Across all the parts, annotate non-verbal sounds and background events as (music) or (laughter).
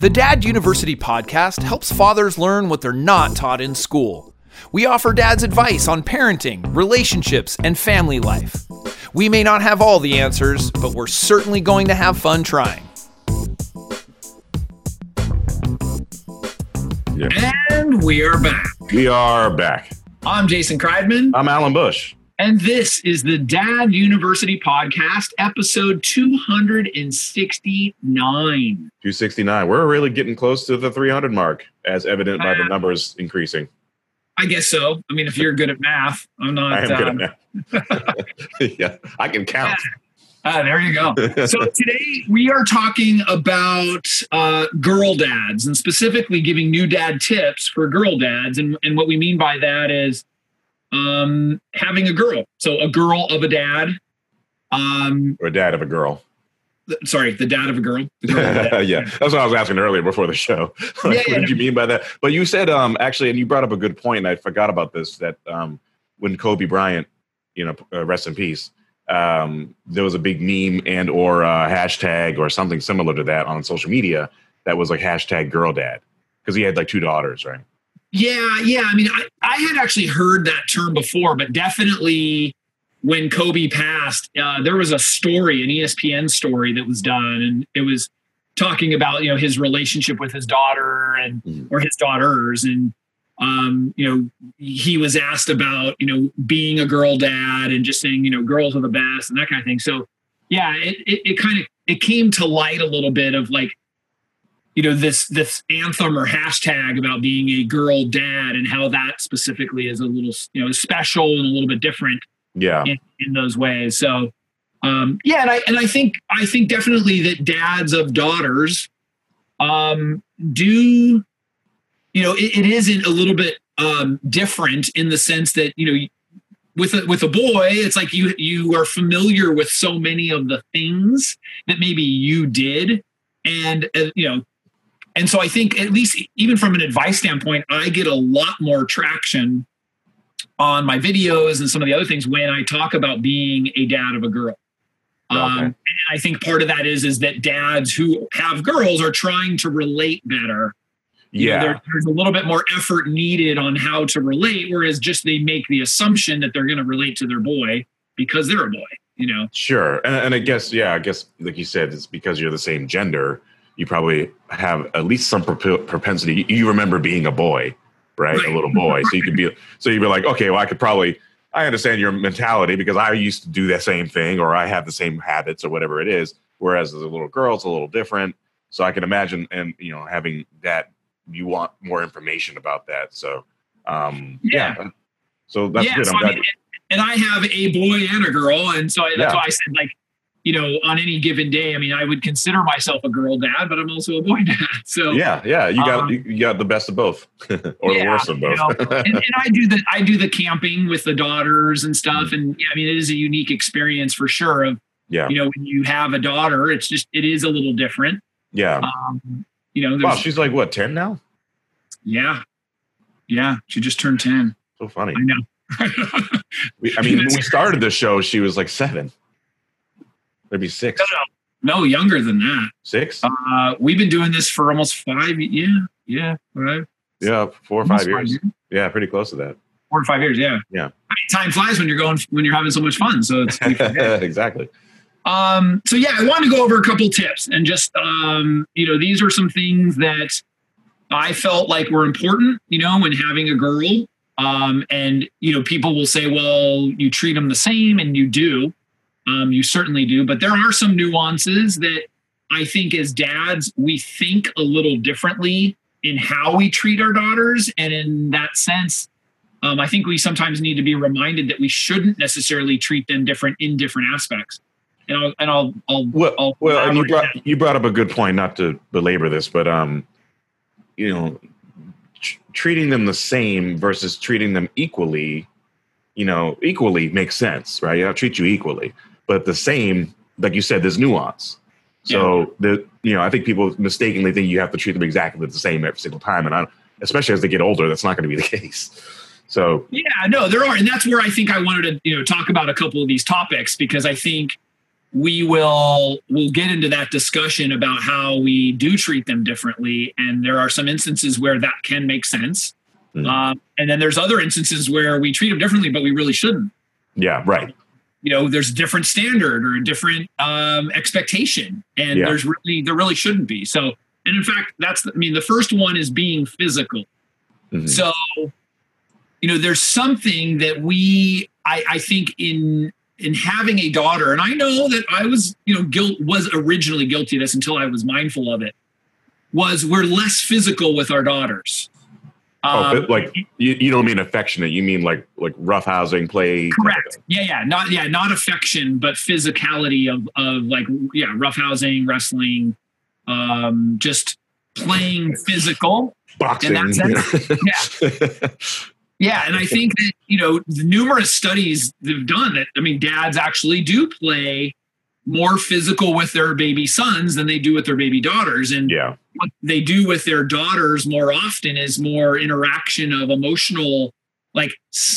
The Dad University podcast helps fathers learn what they're not taught in school. We offer dads advice on parenting, relationships, and family life. We may not have all the answers, but we're certainly going to have fun trying. And we are back. We are back. I'm Jason Kreidman, I'm Alan Bush. And this is the Dad University Podcast, episode 269. 269. We're really getting close to the 300 mark, as evident by the numbers increasing. I guess so. I mean, if you're good at math, I'm not. I am good um, at that. (laughs) yeah, I can count. (laughs) Ah, there you go. So today we are talking about uh, girl dads and specifically giving new dad tips for girl dads. And, and what we mean by that is um, having a girl. So a girl of a dad. Um, or a dad of a girl. th- sorry, the dad of a girl. The girl of (laughs) yeah, that's what I was asking earlier before the show. (laughs) Like, yeah, what did you mean by that? But you said, um, actually, and you brought up a good point, and I forgot about this. That um, when Kobe Bryant, you know, uh, rest in peace, um, there was a big meme and or uh, hashtag or something similar to that on social media that was like hashtag girl dad because he had like two daughters, right? Yeah, yeah. I mean, I, I had actually heard that term before, but definitely when Kobe passed, uh, there was a story, an ESPN story that was done, and it was talking about you know his relationship with his daughter and Mhm. or his daughters, and um, you know he was asked about you know being a girl dad and just saying you know girls are the best and that kind of thing. So yeah, it it, it kind of it came to light a little bit of like you know this this anthem or hashtag about being a girl dad and how that specifically is a little you know special and a little bit different Yeah, in, in those ways. So um yeah and i and i think i think definitely that dads of daughters um do you know it, it isn't a little bit um different in the sense that you know with a, with a boy it's like you you are familiar with so many of the things that maybe you did and uh, you know and so i think at least even from an advice standpoint i get a lot more traction on my videos and some of the other things when i talk about being a dad of a girl um, and i think part of that is is that dads who have girls are trying to relate better you know, yeah. there- there's a little bit more effort needed on how to relate, whereas just they make the assumption that they're going to relate to their boy because they're a boy. You know, Sure, and, and I guess yeah, I guess like you said, it's because you're the same gender. You probably have at least some prop- propensity. You remember being a boy, right? A little boy, so you could be. So you'd be like, okay, well, I could probably. I understand your mentality because I used to do that same thing, or I have the same habits, or whatever it is. Whereas as a little girl, it's a little different. So I can imagine, and you know, having that, you want more information about that. So, um, Yeah. So that's yeah. good. So I mean, and I have a boy and a girl, and so I, that's Yeah. why I said like, you know, on any given day, I mean, I would consider myself a girl dad, but I'm also a boy dad. (laughs) So yeah, yeah, you got Um, you, you got the best of both, (laughs) or the worst of you both. know, (laughs) and, and I do the I do the camping with the daughters and stuff, and yeah, I mean, it is a unique experience for sure. Of yeah, you know, when you have a daughter, it's just it is a little different. yeah. Um, you know, Wow, she's like what ten now? Yeah. Yeah. She just turned 10. So funny. I know. We, I mean, when we started the show, she was like seven, maybe six, no, no, younger than that. six. Uh, we've been doing this for almost five. Yeah. Yeah. Right. yeah, four or five years. Yeah, pretty close to that. Four or five years. Yeah. Yeah. I mean, time flies when you're going, when you're having so much fun. So it's, (laughs) exactly. um, so yeah, I wanted to go over a couple tips and just, um, you know, these are some things that I felt like were important, you know, when having a girl. Um, and you know, people will say, well, you treat them the same and you do. Um, you certainly do, but there are some nuances that I think as dads, we think a little differently in how we treat our daughters. And in that sense, um, I think we sometimes need to be reminded that we shouldn't necessarily treat them different in different aspects. And I'll, and I'll, I'll, Well, I'll well, and you brought you brought up a good point. Not to belabor this, but um, you know, tr- treating them the same versus treating them equally, you know, equally makes sense, right? I'll treat you equally, but the same, like you said, there's nuance. So the you know, I think people mistakenly think you have to treat them exactly the same every single time, and I, especially as they get older, that's not going to be the (laughs) case. So Yeah, no, there are, and that's where I think I wanted to, you know, talk about a couple of these topics because I think we will we'll get into that discussion about how we do treat them differently and there are some instances where that can make sense Mhm. um, and then there's other instances where we treat them differently but we really shouldn't Yeah, right. You know there's a different standard or a different um, expectation and Yeah. there's really there really shouldn't be so and in fact that's i mean the first one is being physical Mhm. so you know there's something that we i i think in in having a daughter and i know that i was you know guilt was originally guilty of this until i was mindful of it was we're less physical with our daughters Um, but like you, you don't mean affectionate. You mean like like roughhousing, play. correct yeah yeah not yeah not affection but physicality of of like yeah roughhousing wrestling um just playing physical Boxing. And (laughs) yeah and i think that you know the numerous studies they've done that i mean dads actually do play more physical with their baby sons than they do with their baby daughters and yeah. what they do with their daughters more often is more interaction of emotional like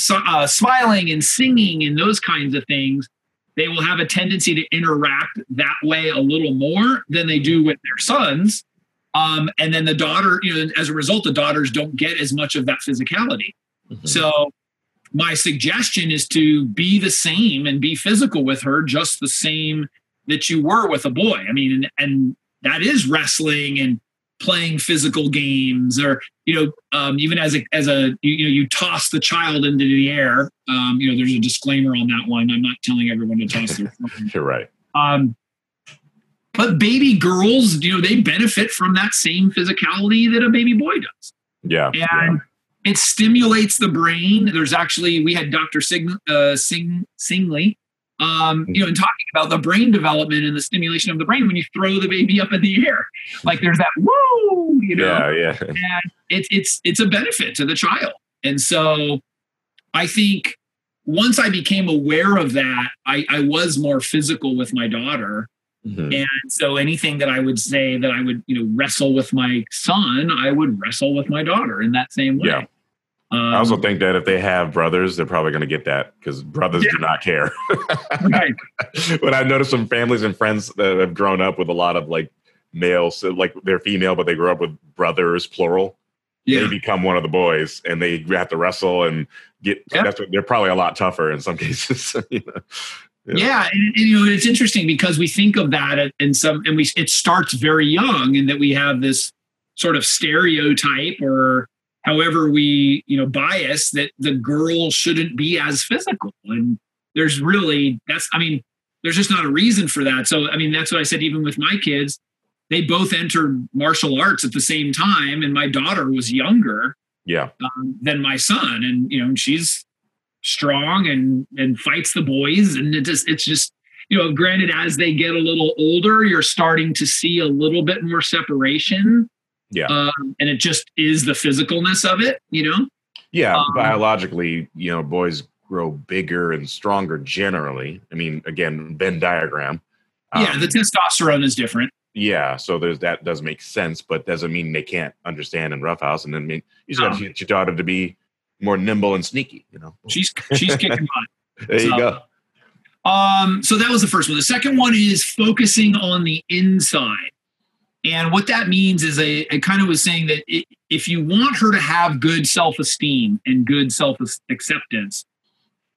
uh, smiling and singing and those kinds of things they will have a tendency to interact that way a little more than they do with their sons um, and then the daughter you know as a result the daughters don't get as much of that physicality Mhm. so my suggestion is to be the same and be physical with her just the same that you were with a boy. I mean, and, and that is wrestling and playing physical games or, you know, um, even as a, as a, you, you know, you toss the child into the air. Um, you know, there's a disclaimer on that one. I'm not telling everyone to toss their. (laughs) You're right. Um, but baby girls, you know, they benefit from that same physicality that a baby boy does Yeah. yeah. and it stimulates the brain. There's actually we had Dr. Sing, uh, Sing Singley, um, you know, in talking about the brain development and the stimulation of the brain when you throw the baby up in the air. Like there's that woo, you know, Yeah. Yeah. and it's it's it's a benefit to the child. And so I think once I became aware of that, I, I was more physical with my daughter. Mhm. And so anything that I would say that I would, you know, wrestle with my son, I would wrestle with my daughter in that same way. Yeah. Um, I also think that if they have brothers, they're probably going to get that because brothers do not care. (laughs) right. but I've noticed some families and friends that have grown up with a lot of like males, so like they're female, but they grew up with brothers, plural. Yeah. They become one of the boys and they have to wrestle and get, Yeah. that's what they're probably a lot tougher in some (laughs) cases. (laughs) you know? Yeah. And, and, you know, it's interesting because we think of that at- in some, and we, it starts very young and that we have this sort of stereotype or however we, you know, bias that the girl shouldn't be as physical. And there's really, that's, I mean, there's just not a reason for that. So, I mean, that's what I said, even with my kids, they both entered martial arts at the same time. And my daughter was younger. Yeah. um, than my son and you know she's strong and and fights the boys and it just it's just you know granted as they get a little older you're starting to see a little bit more separation Yeah. um, and it just is the physicalness of it you know Yeah, Um, biologically, you know, boys grow bigger and stronger generally. I mean, again, Venn diagram. yeah Um, the testosterone is different yeah, so there's that does make sense, but doesn't mean they can't understand and roughhouse. And then I mean, you just got to get your daughter to be more nimble and sneaky. You know, she's she's kicking (laughs) butt there you go. Um, so that was the first one. The second one is focusing on the inside. And what that means is I, I kind of was saying that i if you want her to have good self esteem and good self acceptance,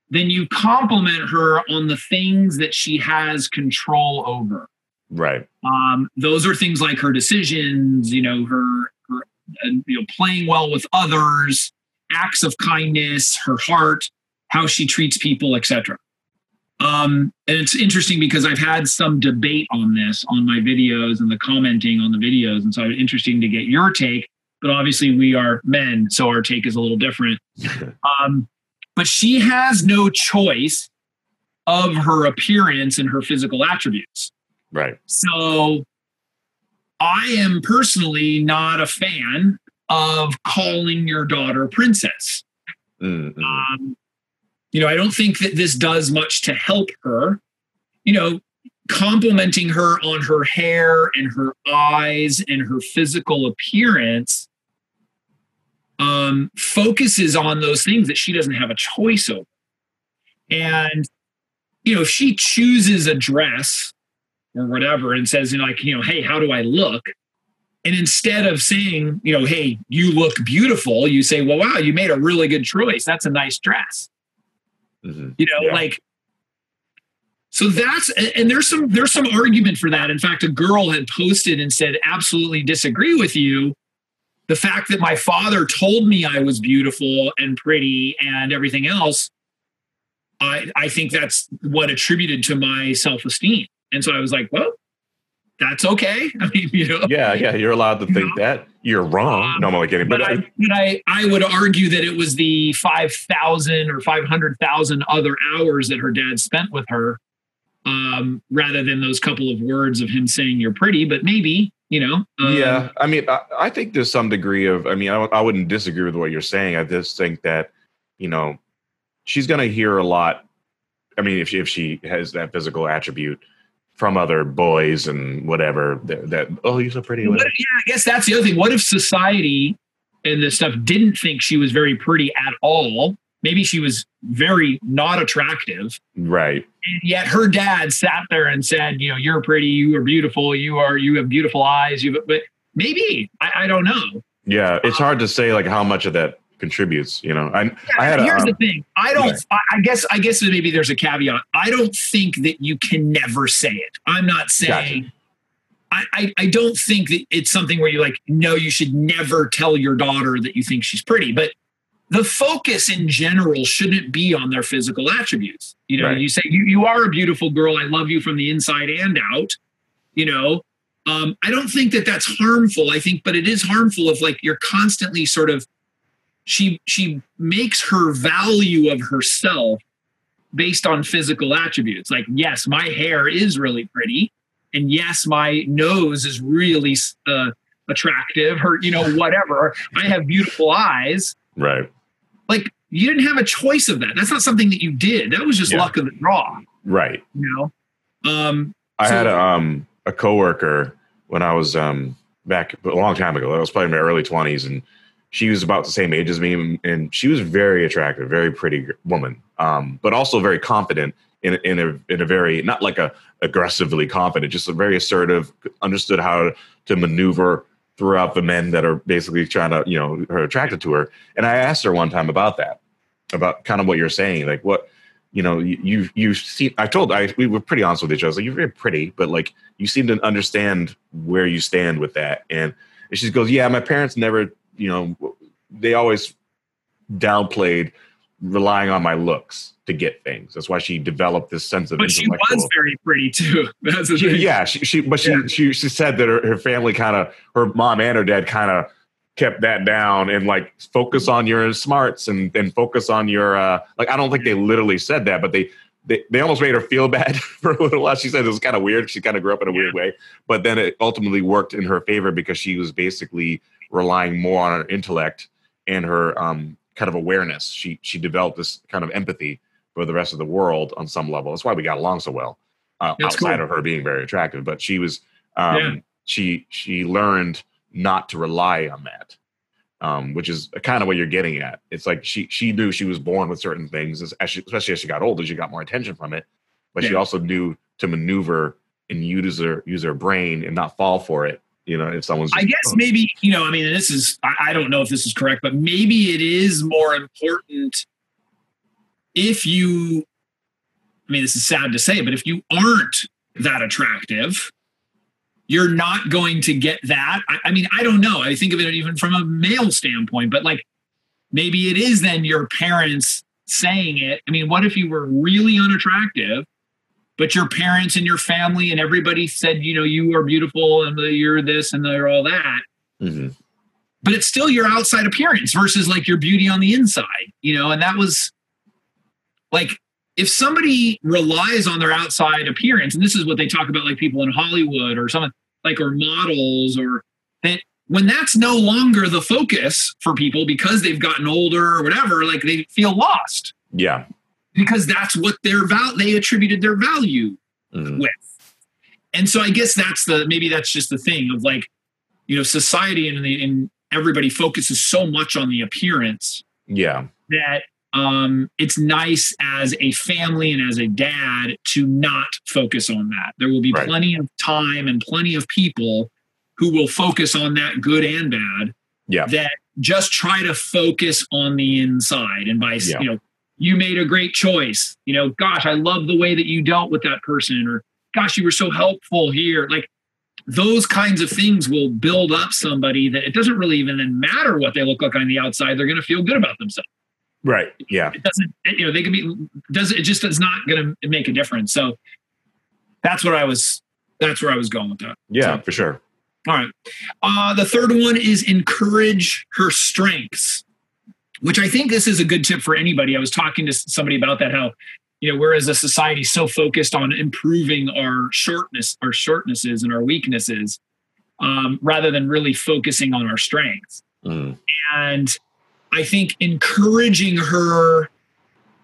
then you compliment her on the things that she has control over. Right. Um, those are things like her decisions, you know, her, her uh, you know, playing well with others, acts of kindness, her heart, how she treats people, etc. Um, and it's interesting because I've had some debate on this on my videos and the commenting on the videos, and so it's interesting to get your take. But obviously, we are men, so our take is a little different. (laughs) Um, but she has no choice of her appearance and her physical attributes. Right. So I am personally not a fan of calling your daughter princess. Mm, mm. Um, you know, I don't think that this does much to help her. You know, complimenting her on her hair and her eyes and her physical appearance um, focuses on those things that she doesn't have a choice over. And you know, if she chooses a dress or whatever and says, you know, like, you know, hey, how do I look? And instead of saying, you know, hey, you look beautiful, you say, well, wow, you made a really good choice. That's a nice dress. Mm-hmm. You know, Yeah. like so that's and there's some there's some argument for that. In fact, a girl had posted and said, absolutely disagree with you. The fact that my father told me I was beautiful and pretty and everything else, I I think that's what attributed to my self-esteem. And so I was like, well, that's okay. (laughs) I mean, you know, Yeah, yeah, you're allowed to think that. You're wrong. No, I'm only kidding. but But I, but I, I would argue that it was the 5,000 or 500,000 other hours that her dad spent with her um, rather than those couple of words of him saying you're pretty, but maybe, you know. um, yeah, I mean, I, I think there's some degree of. I mean, I, I wouldn't disagree with what you're saying. I just think that, you know, she's going to hear a lot. I mean, if she if she has that physical attribute from other boys and whatever that, that oh you're so pretty. What, yeah, I guess that's the other thing. What if society and this stuff didn't think she was very pretty at all? Maybe she was very not attractive. Right. And yet her dad sat there and said, you know, you're pretty, you are beautiful, you are, you have beautiful eyes. You, but maybe I, I don't know. Yeah, it's hard to say like how much of that contributes. You know, I I had a, Here's um, the thing. I don't. Right. I guess. I guess maybe there's a caveat. I don't think that you can never say it. I'm not saying. I, I, I don't think that it's something where you're like, no, you should never tell your daughter that you think she's pretty. But the focus in general shouldn't be on their physical attributes. You know, Right. you say you, you are a beautiful girl. I love you from the inside and out. You know, um, I don't think that that's harmful. I think, but it is harmful if like you're constantly sort of she she makes her value of herself based on physical attributes. Like, yes, my hair is really pretty, and yes, my nose is really uh, attractive. Her, you know, whatever. I have beautiful eyes. right. Like, you didn't have a choice of that. That's not something that you did. That was just Yeah. luck of the draw. Right. You know. Um, I So- had a, um, a coworker when I was um, back a long time ago. I was probably in my early twenties, and she was about the same age as me, and she was very attractive, very pretty woman, um, but also very confident in in a in a very not like a aggressively confident, just a very assertive, understood how to maneuver throughout the men that are basically trying to you know are attracted to her. And I asked her one time about that, about kind of what you're saying, like what you know, you you, you see. I told I we were pretty honest with each other. Like, you're very pretty, but like you seem to understand where you stand with that. And she goes, yeah, my parents never, you know, they always downplayed relying on my looks to get things. That's why she developed this sense of but she was very pretty too. (laughs) That's the thing. yeah, she, she but she, Yeah. she she said that her, her family kind of her mom and her dad kind of kept that down and like focus on your smarts and and focus on your uh like I don't think they literally said that, but they they, they almost made her feel (laughs) bad for a little while. She said it was kind of weird. She kind of grew up in a weird way, but then it ultimately worked in her favor because she was basically relying more on her intellect and her um kind of awareness. She she developed this kind of empathy for the rest of the world on some level. That's why we got along so well. Uh, outside cool. of her being very attractive, but she was um, Yeah. she she learned not to rely on that, um, which is kind of what you're getting at. It's like she she knew she was born with certain things, as she, especially as she got older, she got more attention from it. But she also knew to maneuver and use her use her brain and not fall for it. You know, if someone's I guess maybe, you know, I mean, this is, I, I don't know if this is correct, but maybe it is more important if you, I mean, this is sad to say, but if you aren't that attractive, you're not going to get that. I, I mean, I don't know. I think of it even from a male standpoint, but like maybe it is then your parents saying it. I mean, what if you were really unattractive? But your parents and your family and everybody said, you know, you are beautiful and you're this and they're all that. Mhm. But it's still your outside appearance versus like your beauty on the inside, you know, and that was like if somebody relies on their outside appearance, and this is what they talk about, like people in Hollywood or something like or models or that when that's no longer the focus for people because they've gotten older or whatever, like they feel lost yeah. Because that's what their val they attributed their value Mhm. with. And so I guess that's the maybe that's just the thing of like, you know, society and the and everybody focuses so much on the appearance Yeah. that um, it's nice as a family and as a dad to not focus on that. There will be Right. plenty of time and plenty of people who will focus on that good and bad Yeah. that just try to focus on the inside and by Yeah. you know you made a great choice you know gosh i love the way that you dealt with that person or gosh you were so helpful here like those kinds of things will build up somebody that it doesn't really even then matter what they look like on the outside they're going to feel good about themselves Right. Yeah. it doesn't you know they can be does it just is not going to make a difference so that's what i was that's where i was going with that Yeah, So- for sure. all right. Uh, the third one is encourage her strengths, which I think this is a good tip for anybody. I was talking to somebody about that, how, you know, we're as a society so focused on improving our shortness, our shortnesses and our weaknesses, um, rather than really focusing on our strengths. Mm. And I think encouraging her,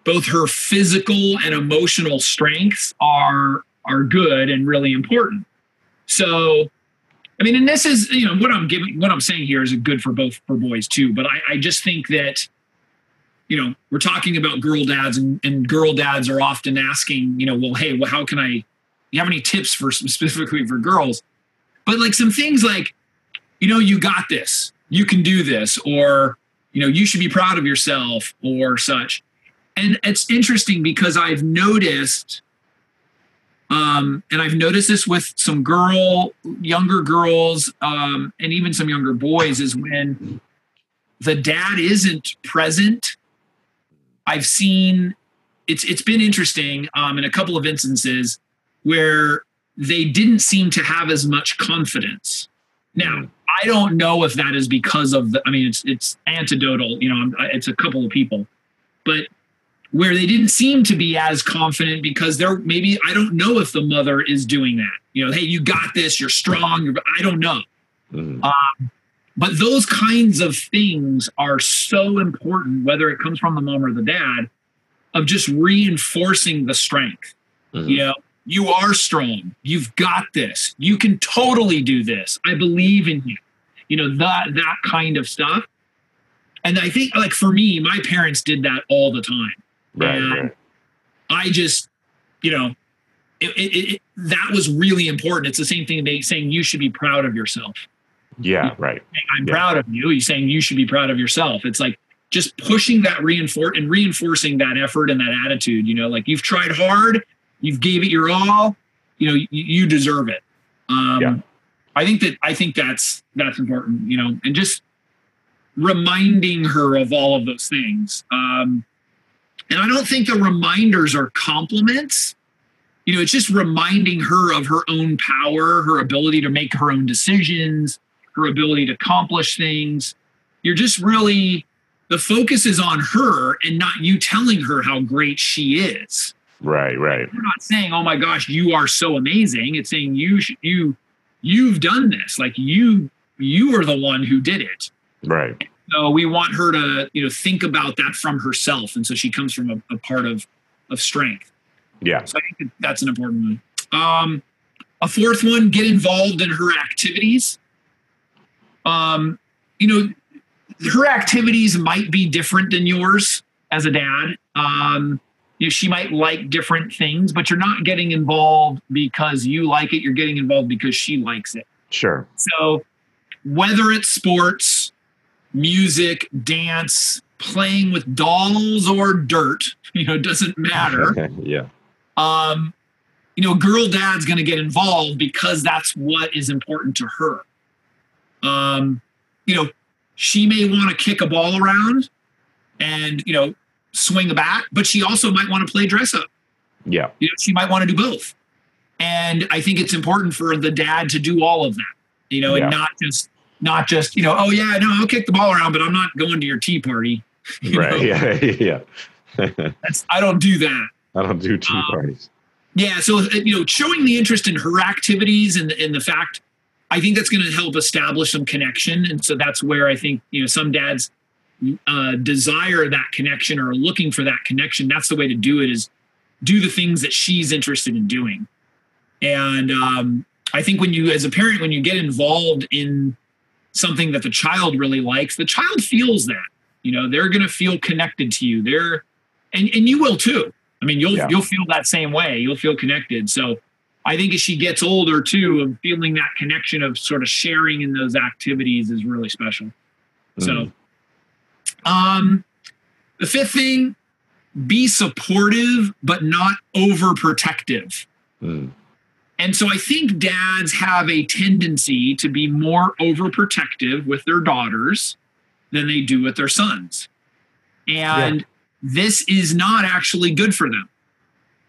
both her physical and emotional strengths are are good and really important. So I mean, and this is, you know, what I'm giving, what I'm saying here is good for both for boys too. But I, I just think that, you know, we're talking about girl dads, and, and girl dads are often asking, you know, well, hey, well, how can I? You have any tips for (laughs) specifically for girls? But like some things like, you know, you got this, you can do this, or you know, you should be proud of yourself, or such. And it's interesting because I've noticed um, and I've noticed this with some girl, younger girls, um, and even some younger boys, is when the dad isn't present. I've seen it's it's been interesting um, in a couple of instances where they didn't seem to have as much confidence. Now, I don't know if that is because of the. I mean, it's it's antidotal. You know, it's a couple of people, but where they didn't seem to be as confident because they're maybe I don't know if the mother is doing that. You know, hey, you got this. You're strong. You're, I don't know. Mm. Um, but those kinds of things are so important, whether it comes from the mom or the dad, of just reinforcing the strength. Mhm. You know, you are strong. You've got this. You can totally do this. I believe in you. You know that that kind of stuff. And I think, like for me, my parents did that all the time. Right. and right. I just, you know, it, it, it, that was really important. It's the same thing they saying you should be proud of yourself. Yeah. Right. Saying, I'm Yeah. proud of you. You're saying you should be proud of yourself. It's like just pushing that reinforce and reinforcing that effort and that attitude. You know, like you've tried hard, you've gave it your all. You know, you, you deserve it. Um, Yeah. I think that I think that's that's important. You know, and just reminding her of all of those things. Um, and I don't think the reminders are compliments. You know, it's just reminding her of her own power, her ability to make her own decisions, her ability to accomplish things. You're just really, the focus is on her and not you telling her how great she is. Right. Right. You're not saying, "Oh my gosh, you are so amazing." It's saying you sh- you you've done this. Like you you are the one who did it. Right. So we want her to, you know, think about that from herself, and so she comes from a, a part of of strength. Yeah. So I think that that's an important one. Um, a fourth one: get involved in her activities. Um, you know, her activities might be different than yours as a dad. Um, you know, she might like different things, but you're not getting involved because you like it. You're getting involved because she likes it. Sure. So whether it's sports, music, dance, playing with dolls or dirt, (laughs) you know, it doesn't matter. (laughs) yeah. um, you know, girl dad's going to get involved because that's what is important to her. Um, you know, she may want to kick a ball around and, you know, swing a bat, but she also might want to play dress up. Yeah. You know, she might want to do both. And I think it's important for the dad to do all of that, you know, Yeah. and not just, not just, you know, oh yeah, no, I'll kick the ball around, but I'm not going to your tea party. (laughs) You Right. Yeah. (laughs) Yeah. That's, I don't do that. I don't do tea Um, parties. Yeah, so uh, you know, showing the interest in her activities and and the fact, I think that's going to help establish some connection, and so that's where I think you know some dads uh, desire that connection or are looking for that connection. That's the way to do it is do the things that she's interested in doing, and um, I think when you, as a parent, when you get involved in something that the child really likes, the child feels that. You know, they're going to feel connected to you. They're, and, and you will too. I mean, you'll, Yeah. you'll feel that same way. You'll feel connected. So I think as she gets older too, of feeling that connection of sort of sharing in those activities is really special. So, Mm. um, the fifth thing, be supportive, but not overprotective. Mm. And so I think dads have a tendency to be more overprotective with their daughters than they do with their sons. And this is not actually good for them.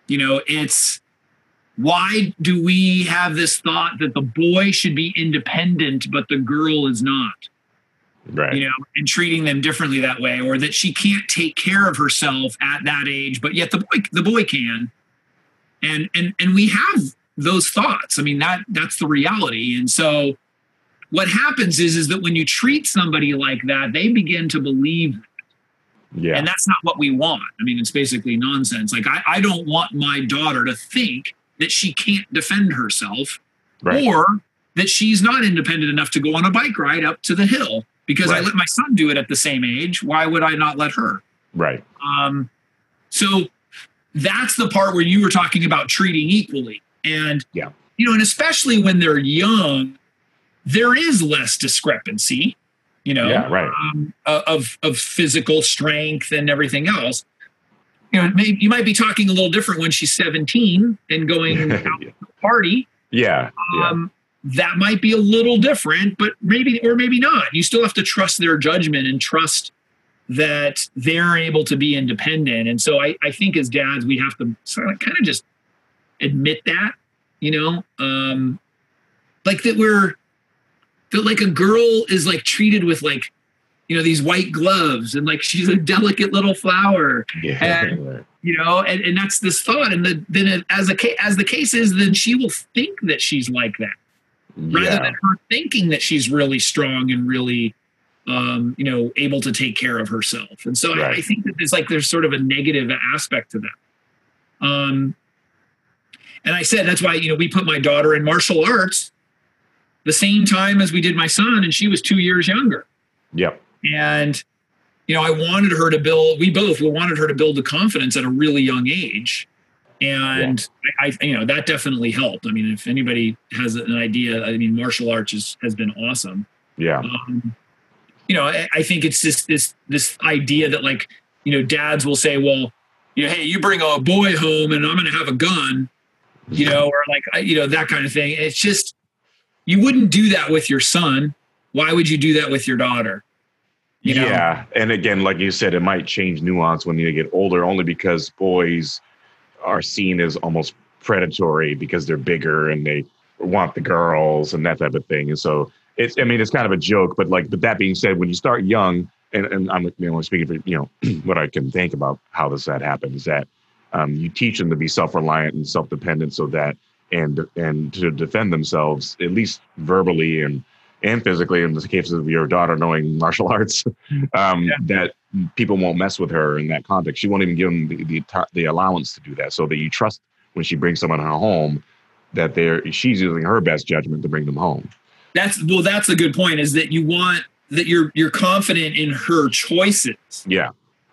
You know, it's why do we have this thought that the boy should be independent, but the girl is not? Right. you know, and treating them differently that way, or that she can't take care of herself at that age, but yet the boy the boy can. And and and we have those thoughts. I mean, that that's the reality. And so what happens is is that when you treat somebody like that, they begin to believe yeah. and that's not what we want. I mean, it's basically nonsense. Like I, I don't want my daughter to think that she can't defend herself right. or that she's not independent enough to go on a bike ride up to the hill because I let my son do it at the same age. Why would I not let her? right. Um, so that's the part where you were talking about treating equally. And, Yeah. you know, and especially when they're young, there is less discrepancy, you know, Yeah. Right. um, of, of physical strength and everything else. You know, you might be talking a little different when she's 17 and going (laughs) out to a party yeah. Yeah. um, that might be a little different, but maybe or maybe not. You still have to trust their judgment and trust that they're able to be independent. And so I, I think as dads, we have to sort of kind of just admit that, you know, um, like that we're that like a girl is like treated with like, you know, these white gloves and like (laughs) she's a delicate little flower. Yeah. and- (laughs) you know and, and that's this thought. And the, then it, as a as the case is then she will think that she's like that rather yeah. than her thinking that she's really strong and really um, you know able to take care of herself. And so I, I think that there's like there's sort of a negative aspect to that. Um, and i said that's why you know we put my daughter in martial arts the same time as we did my son and she was two years younger. Yep. and you know i wanted her to build we both we wanted her to build the confidence at a really young age. And I, I you know that definitely helped. I mean if anybody has an idea i mean martial arts is, has been awesome. Yeah. um, you know I, I think it's just this this idea that like you know dads will say well you know hey you bring a boy home and i'm going to have a gun you know or like you know that kind of thing it's just you wouldn't do that with your son why would you do that with your daughter you know? Yeah, and again, like you said, it might change nuance when you get older, only because boys are seen as almost predatory because they're bigger and they want the girls and that type of thing. And so it's, I mean, it's kind of a joke, but like, but that being said, when you start young, and, and I'm you know speaking for you know (clears throat) what I can think about how this that happens is that um, you teach them to be self-reliant and self-dependent, so that and and to defend themselves at least verbally and and physically in the case of your daughter knowing (laughs) martial arts um, Yeah. that people won't mess with her in that context she won't even give them the, the the allowance to do that so that you trust when she brings someone home that they're she's using her best judgment to bring them home That's well, that's a good point. Is that you want that you're you're confident in her choices. yeah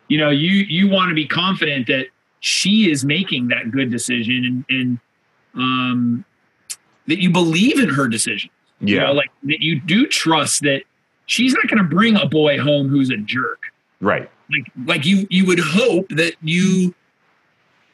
You know, you you want to be confident that she is making that good decision and and um that you believe in her decision. You yeah know, like that you do trust that she's not going to bring a boy home who's a jerk. right Like like you you would hope that you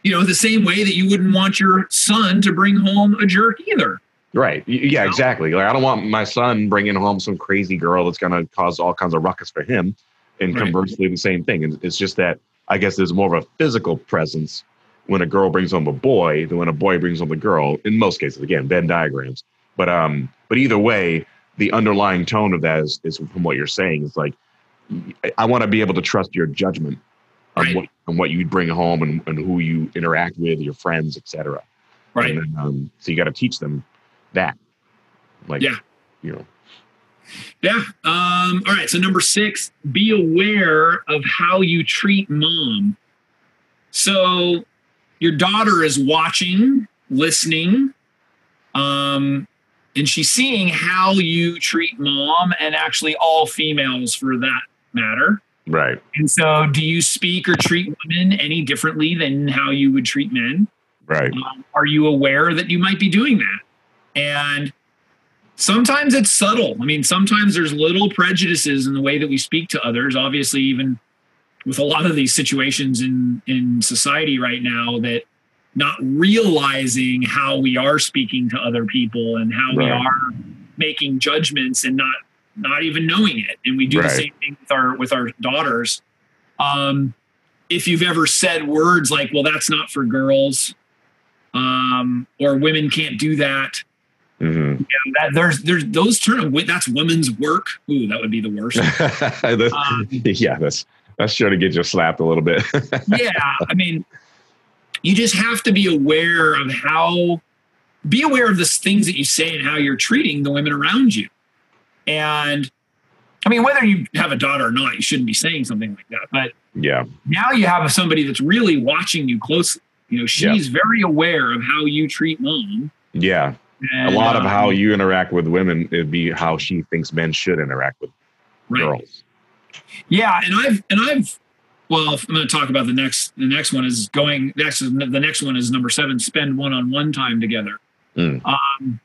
you know the same way that you wouldn't want your son to bring home a jerk either. right yeah know? exactly like i don't want my son bringing home some crazy girl that's going to cause all kinds of ruckus for him and Right. conversely the same thing and it's just that i guess there's more of a physical presence when a girl brings home a boy than when a boy brings home a girl in most cases again venn diagrams but um but either way the underlying tone of that is, is from what you're saying is like i, I want to be able to trust your judgment on Right. what on what you bring home and, and who you interact with your friends etc Right. and then, um, so you got to teach them that like Yeah. you know Yeah. Um, all right. So number six, be aware of how you treat mom. So your daughter is watching, listening, um, and she's seeing how you treat mom and actually all females for that matter. Right. And so, do you speak or treat women any differently than how you would treat men? Right. Um, are you aware that you might be doing that? And sometimes it's subtle. I mean, sometimes there's little prejudices in the way that we speak to others. Obviously, even with a lot of these situations in in society right now, that not realizing how we are speaking to other people and how we are making judgments and not not even knowing it. And we do the same thing with our with our daughters. Um, if you've ever said words like, "Well, that's not for girls," um, or "Women can't do that," hmm that there's there's those terms. That's women's work. Ooh, that would be the worst. (laughs) That's- Um, yeah, that's that's sure to get you slapped a little bit. (laughs) yeah, I mean, you just have to be aware of how, be aware of the things that you say and how you're treating the women around you. And I mean, whether you have a daughter or not, you shouldn't be saying something like that. But yeah. now you have somebody that's really watching you closely. You know, she's very aware of how you treat mom. Yeah. And, a lot of um, how you interact with women it'd be how she thinks men should interact with right. girls. Yeah, and I've and I've well, I'm going to talk about the next. The next one is going. Next, the next one is number seven. Spend one-on-one time together. Mm. Um,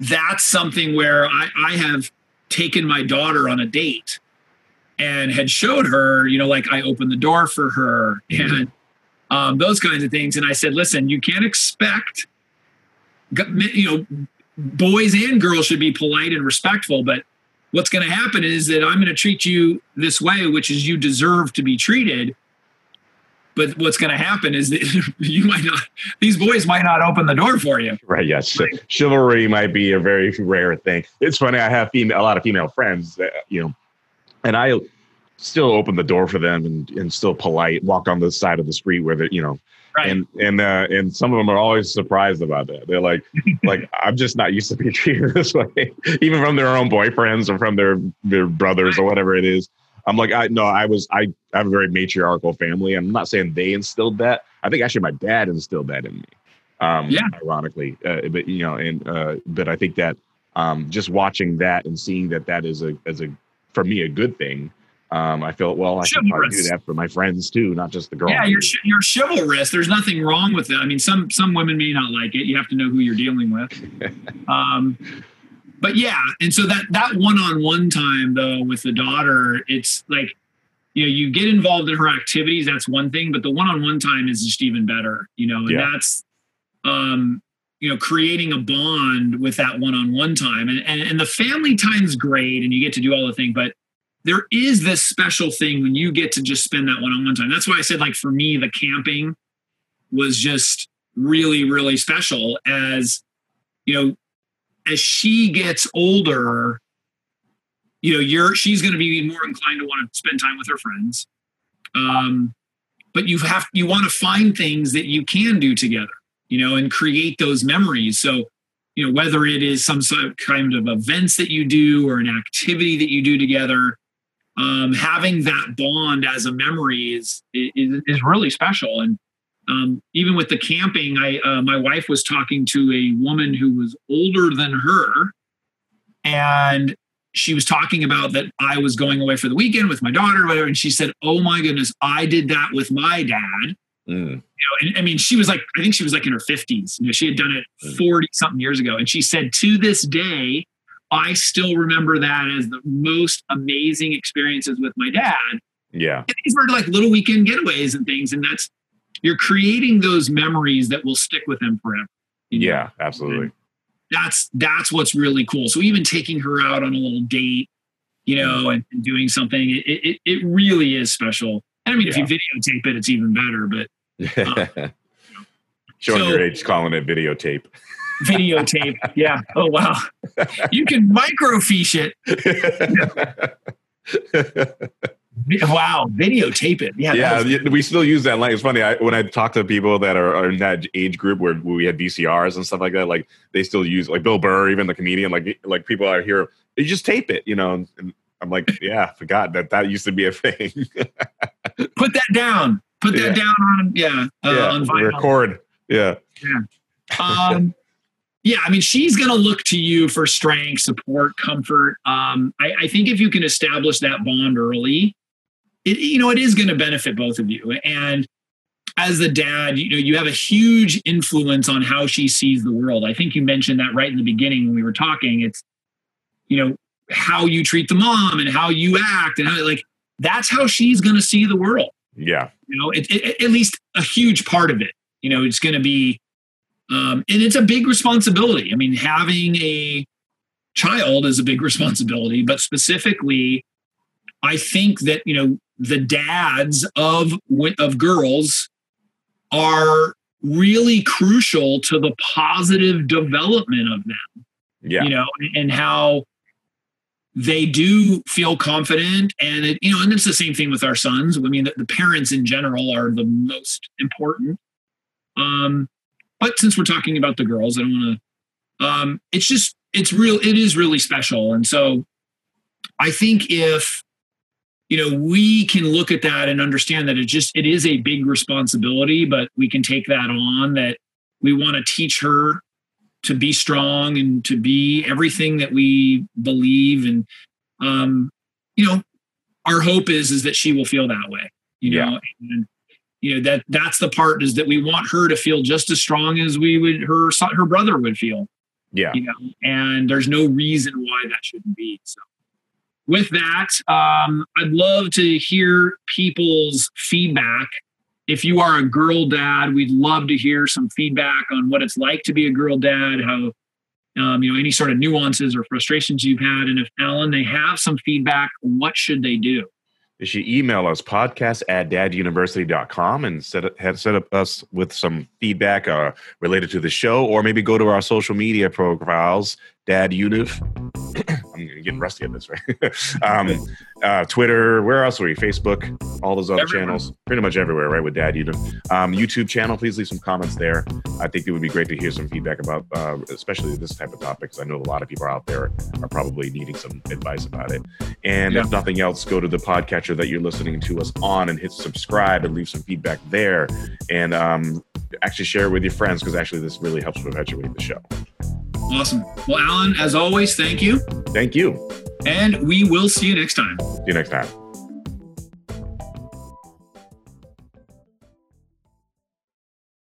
that's something where I, I have taken my daughter on a date and had showed her, you know, like I opened the door for her and um, those kinds of things. And I said, listen, you can't expect, you know, boys and girls should be polite and respectful, but what's going to happen is that I'm going to treat you this way, which is you deserve to be treated. But what's going to happen is that (laughs) you might not; these boys might not open the door for you. Right. Yes. Chivalry might be a very rare thing. It's funny. I have female, a lot of female friends that, you know, and I still open the door for them and, and still polite, walk on the side of the street where they, you know, Right? and, and, uh, and some of them are always surprised about that. They're like, (laughs) like, I'm just not used to being treated (laughs) this way, even from their own boyfriends or from their, their brothers or whatever it is. I'm like, I no, I was, I, I have a very matriarchal family. I'm not saying they instilled that. I think actually my dad instilled that in me. Um, Yeah. ironically, uh, but you know, and uh, but I think that um, just watching that and seeing that that is a as a for me a good thing. Um, I felt well, I should probably do that for my friends too, not just the girls. Yeah, you're you're chivalrous. There's nothing wrong with that. I mean, some some women may not like it. You have to know who you're dealing with. (laughs) Um, but yeah, and so that that one-on-one time though with the daughter, it's like you know you get involved in her activities. That's one thing, but the one-on-one time is just even better. You know, and Yeah. that's um, you know creating a bond with that one-on-one time, and, and and the family time's great, and you get to do all the thing, but there is this special thing when you get to just spend that one-on-one time. That's why I said, like for me, the camping was just really, really special. As you know, as she gets older, you know, you're she's going to be more inclined to want to spend time with her friends. Um, but you have you want to find things that you can do together, you know, and create those memories. So you know whether it is some sort of kind of events that you do or an activity that you do together um, having that bond as a memory is is, is really special. And um, even with the camping, I uh, my wife was talking to a woman who was older than her, and she was talking about that I was going away for the weekend with my daughter, whatever. And she said, "Oh my goodness, I did that with my dad." Mm, You know, and, I mean, she was like, I think she was like in her fifties. You know, she had done it forty something years ago, and she said, to this day, I still remember that as the most amazing experiences with my dad. yeah. And these were like little weekend getaways and things, and that's you're creating those memories that will stick with them forever. you know? Yeah. Absolutely. that's that's what's really cool. So even taking her out on a little date, you know, mm-hmm. and, and doing something, it, it it really is special. And I mean, if you videotape it, it's even better. But (laughs) um, Showing So- your age, calling it videotape. (laughs) videotape, yeah. Oh wow, you can microfiche it. (laughs) Wow, videotape it. Yeah, yeah, y- we still use that line. It's funny I, when I talk to people that are, are in that age group where, where we had VCRs and stuff like that. Like they still use like Bill Burr, even the comedian. Like like people out here, you just tape it, you know. And I'm like, yeah, I forgot that that used to be a thing. (laughs) put that down. Put that Yeah. down on yeah, uh, yeah, on vinyl. record. Yeah, um, yeah, I mean, she's going to look to you for strength, support, comfort. Um, I, I think if you can establish that bond early, it you know it is going to benefit both of you. And as the dad you know you have a huge influence on how she sees the world. I think you mentioned that right in the beginning when we were talking. It's you know how you treat the mom and how you act and how like that's how she's going to see the world. Yeah. you know it, it, at least a huge part of it. You know it's going to be um, and it's a big responsibility. I mean having a child is a big (laughs) responsibility but specifically i think that you know the dads of of girls are really crucial to the positive development of them Yeah. you know and how they do feel confident. And it, you know and it's the same thing with our sons. I mean the, the parents in general are the most important. Um but since we're talking about the girls i don't want to um it's just it's real it is really special. And so i think if you know we can look at that and understand that it just it is a big responsibility but we can take that on that we want to teach her to be strong and to be everything that we believe. And um you know our hope is is that she will feel that way you know and you know that that's the part is that we want her to feel just as strong as we would her her brother would feel. Yeah. you know and there's no reason why that shouldn't be so. With that um i'd love to hear people's feedback. If you are a girl dad we'd love to hear some feedback on what it's like to be a girl dad how um, you know any sort of nuances or frustrations you've had and if alan they have some feedback what should they do You should email us podcast at daduniversity.com and set up, have set up us with some feedback uh, related to the show, or maybe go to our social media profiles, Dad Univ. I'm getting rusty at this, right? (laughs) um, uh, Twitter, where else are we? Facebook, all those other Everywhere. channels, pretty much everywhere, right? With Dad Univ. Um, YouTube channel, please leave some comments there. I think it would be great to hear some feedback about, uh, especially this type of topic, because I know a lot of people out there are probably needing some advice about it. And Yeah. if nothing else, go to the podcatcher that you're listening to us on and hit subscribe and leave some feedback there. And um, actually share it with your friends because actually this really helps perpetuate the show. awesome well alan as always thank you Thank you. and we will see you next time See you next time.